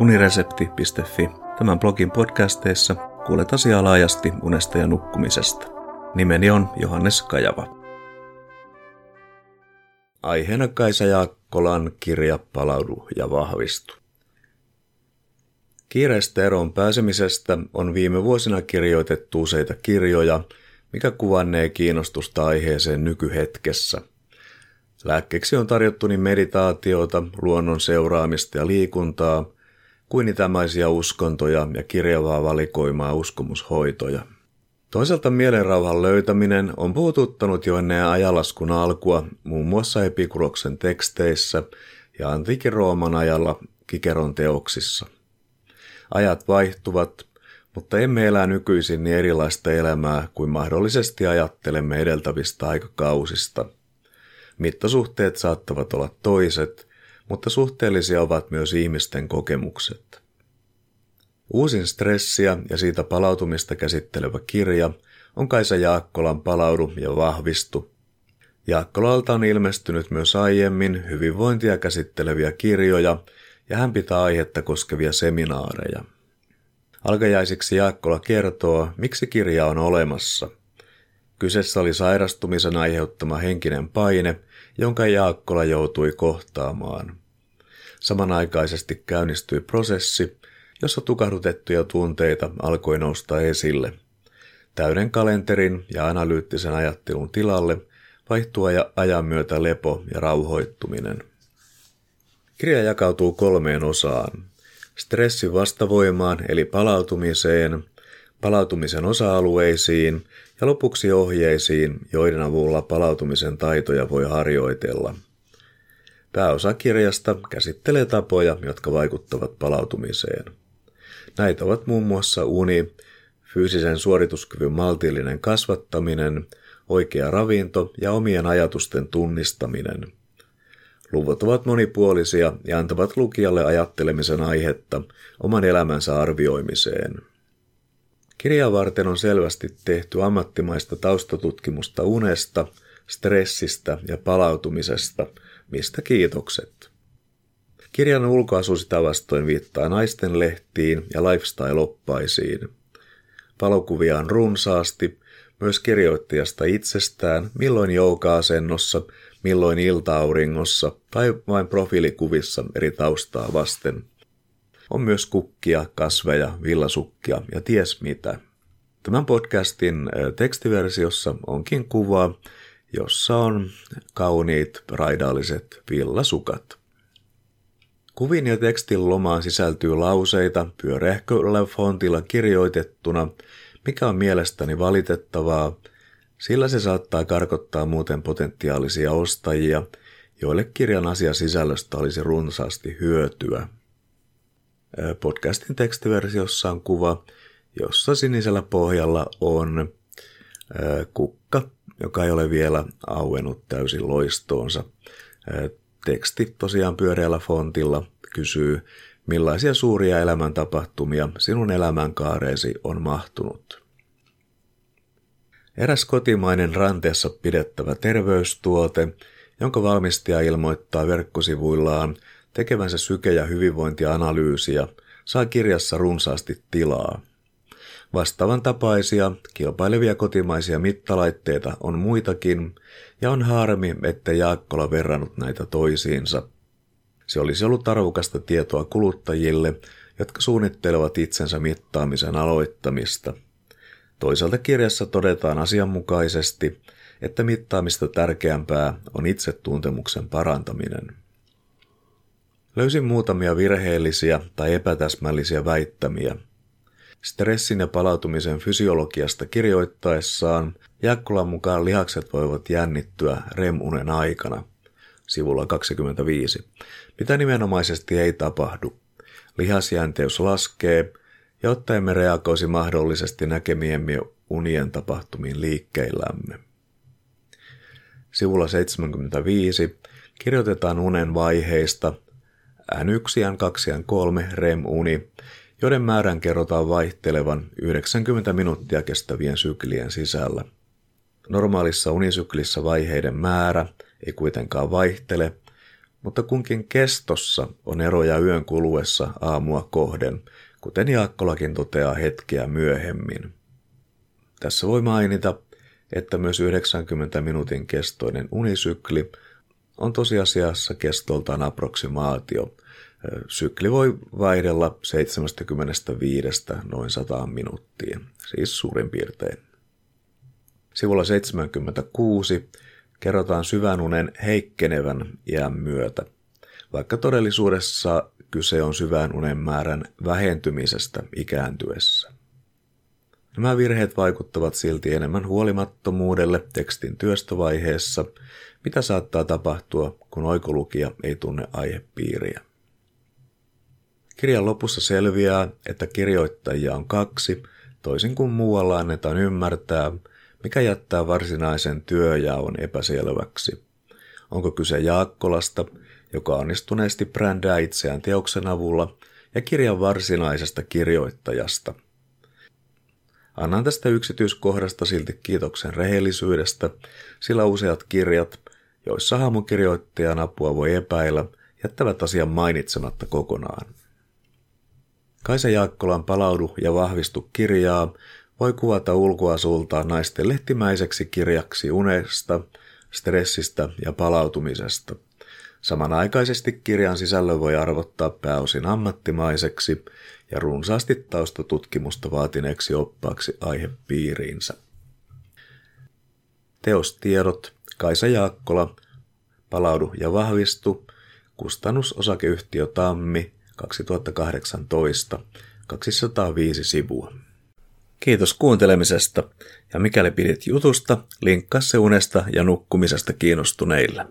uniresepti.fi. Tämän blogin podcasteissa kuulet asiaa laajasti unesta ja nukkumisesta. Nimeni on Johannes Kajava. Aiheena Kaisa Jaakkolan kirja Palaudu ja vahvistu. Kiireestä eroon pääsemisestä on viime vuosina kirjoitettu useita kirjoja, mikä kuvannee kiinnostusta aiheeseen nykyhetkessä. Lääkkeeksi on tarjottu niin meditaatiota, luonnon seuraamista ja liikuntaa – kuin itämaisia uskontoja ja kirjavaa valikoimaa uskomushoitoja. Toisaalta mielenrauhan löytäminen on puhututtanut jo ennen ajalaskun alkua muun muassa Epikuroksen teksteissä ja antiikin Rooman ajalla Kikeron teoksissa. Ajat vaihtuvat, mutta emme elää nykyisin niin erilaista elämää kuin mahdollisesti ajattelemme edeltävistä aikakausista. Mittasuhteet saattavat olla toiset – mutta suhteellisia ovat myös ihmisten kokemukset. Uusin stressiä ja siitä palautumista käsittelevä kirja on Kaisa Jaakkolan Palaudu ja vahvistu. Jaakkolalta on ilmestynyt myös aiemmin hyvinvointia käsitteleviä kirjoja ja hän pitää aihetta koskevia seminaareja. Alkajaisiksi Jaakkola kertoo, miksi kirja on olemassa. Kyseessä oli sairastumisen aiheuttama henkinen paine, jonka Jaakkola joutui kohtaamaan. Samanaikaisesti käynnistyi prosessi, jossa tukahdutettuja tunteita alkoi nousta esille. Täyden kalenterin ja analyyttisen ajattelun tilalle vaihtuu ajan myötä lepo ja rauhoittuminen. Kirja jakautuu kolmeen osaan. Stressin vastavoimaan eli palautumiseen, palautumisen osa-alueisiin ja lopuksi ohjeisiin, joiden avulla palautumisen taitoja voi harjoitella – Pääosa kirjasta käsittelee tapoja, jotka vaikuttavat palautumiseen. Näitä ovat muun muassa uni, fyysisen suorituskyvyn maltillinen kasvattaminen, oikea ravinto ja omien ajatusten tunnistaminen. Luvut ovat monipuolisia ja antavat lukijalle ajattelemisen aihetta oman elämänsä arvioimiseen. Kirjaa varten on selvästi tehty ammattimaista taustatutkimusta unesta, stressistä ja palautumisesta – mistä kiitokset. Kirjan ulkoasu sitä vastoin viittaa naisten lehtiin ja lifestyle-oppaisiin. Valokuvia on runsaasti, myös kirjoittajasta itsestään, milloin jouka-asennossa, milloin iltaauringossa tai vain profiilikuvissa eri taustaa vasten. On myös kukkia, kasveja, villasukkia ja ties mitä. Tämän podcastin tekstiversiossa onkin kuva, jossa on kauniit raidalliset villasukat. Kuvin ja tekstin lomaan sisältyy lauseita pyöreähköllä fontilla kirjoitettuna, mikä on mielestäni valitettavaa, sillä se saattaa karkottaa muuten potentiaalisia ostajia, joille kirjan asiasisällöstä olisi runsaasti hyötyä. Podcastin tekstiversiossa on kuva, jossa sinisellä pohjalla on kukka joka ei ole vielä auennut täysin loistoonsa. Teksti tosiaan pyöreällä fontilla kysyy, millaisia suuria elämäntapahtumia sinun elämänkaareesi on mahtunut. Eräs kotimainen ranteessa pidettävä terveystuote, jonka valmistaja ilmoittaa verkkosivuillaan tekevänsä syke- ja hyvinvointianalyysiä, saa kirjassa runsaasti tilaa. Vastaavan tapaisia, kilpailevia kotimaisia mittalaitteita on muitakin, ja on harmi, että Jaakkola verrannut näitä toisiinsa. Se olisi ollut arvokasta tietoa kuluttajille, jotka suunnittelevat itsensä mittaamisen aloittamista. Toisaalta kirjassa todetaan asianmukaisesti, että mittaamista tärkeämpää on itsetuntemuksen parantaminen. Löysin muutamia virheellisiä tai epätäsmällisiä väittämiä – Stressin ja palautumisen fysiologiasta kirjoittaessaan Jaakkolan mukaan lihakset voivat jännittyä REM-unen aikana, sivulla 25, mitä nimenomaisesti ei tapahdu. Lihasjänteys laskee, jotta emme reagoisi mahdollisesti näkemiemme unien tapahtumiin liikkeillämme. Sivulla 75 kirjoitetaan unen vaiheista N1, N2 ja N3 REM-uni joiden määrän kerrotaan vaihtelevan 90 minuuttia kestävien syklien sisällä. Normaalissa unisyklissä vaiheiden määrä ei kuitenkaan vaihtele, mutta kunkin kestossa on eroja yön kuluessa aamua kohden, kuten Jaakkolakin toteaa hetkeä myöhemmin. Tässä voi mainita, että myös 90 minuutin kestoinen unisykli on tosiasiassa kestoltaan aproksimaatio. Sykli voi vaihdella 75 noin 100 minuuttia, siis suurin piirtein. Sivulla 76 kerrotaan syvän unen heikkenevän iän myötä, vaikka todellisuudessa kyse on syvän unen määrän vähentymisestä ikääntyessä. Nämä virheet vaikuttavat silti enemmän huolimattomuudelle tekstin työstövaiheessa, mitä saattaa tapahtua, kun oikolukija ei tunne aihepiiriä. Kirjan lopussa selviää, että kirjoittajia on kaksi, toisin kuin muualla annetaan ymmärtää, mikä jättää varsinaisen työjaon epäselväksi. Onko kyse Jaakkolasta, joka onnistuneesti brändää itseään teoksen avulla, ja kirjan varsinaisesta kirjoittajasta. Annan tästä yksityiskohdasta silti kiitoksen rehellisyydestä, sillä useat kirjat, joissa hahmokirjoittajan apua voi epäillä, jättävät asian mainitsematta kokonaan. Kaisa Jaakkolan palaudu ja vahvistu kirjaa voi kuvata ulkoasultaan naisten lehtimäiseksi kirjaksi unesta, stressistä ja palautumisesta. Samanaikaisesti kirjan sisällön voi arvottaa pääosin ammattimaiseksi ja runsaasti taustatutkimusta vaatineeksi oppaaksi aihepiiriinsä. Teostiedot Kaisa Jaakkola, Palaudu ja vahvistu, kustannusosakeyhtiö Tammi, 2018, 205 sivua. Kiitos kuuntelemisesta ja mikäli pidit jutusta, linkkaa se unesta ja nukkumisesta kiinnostuneille.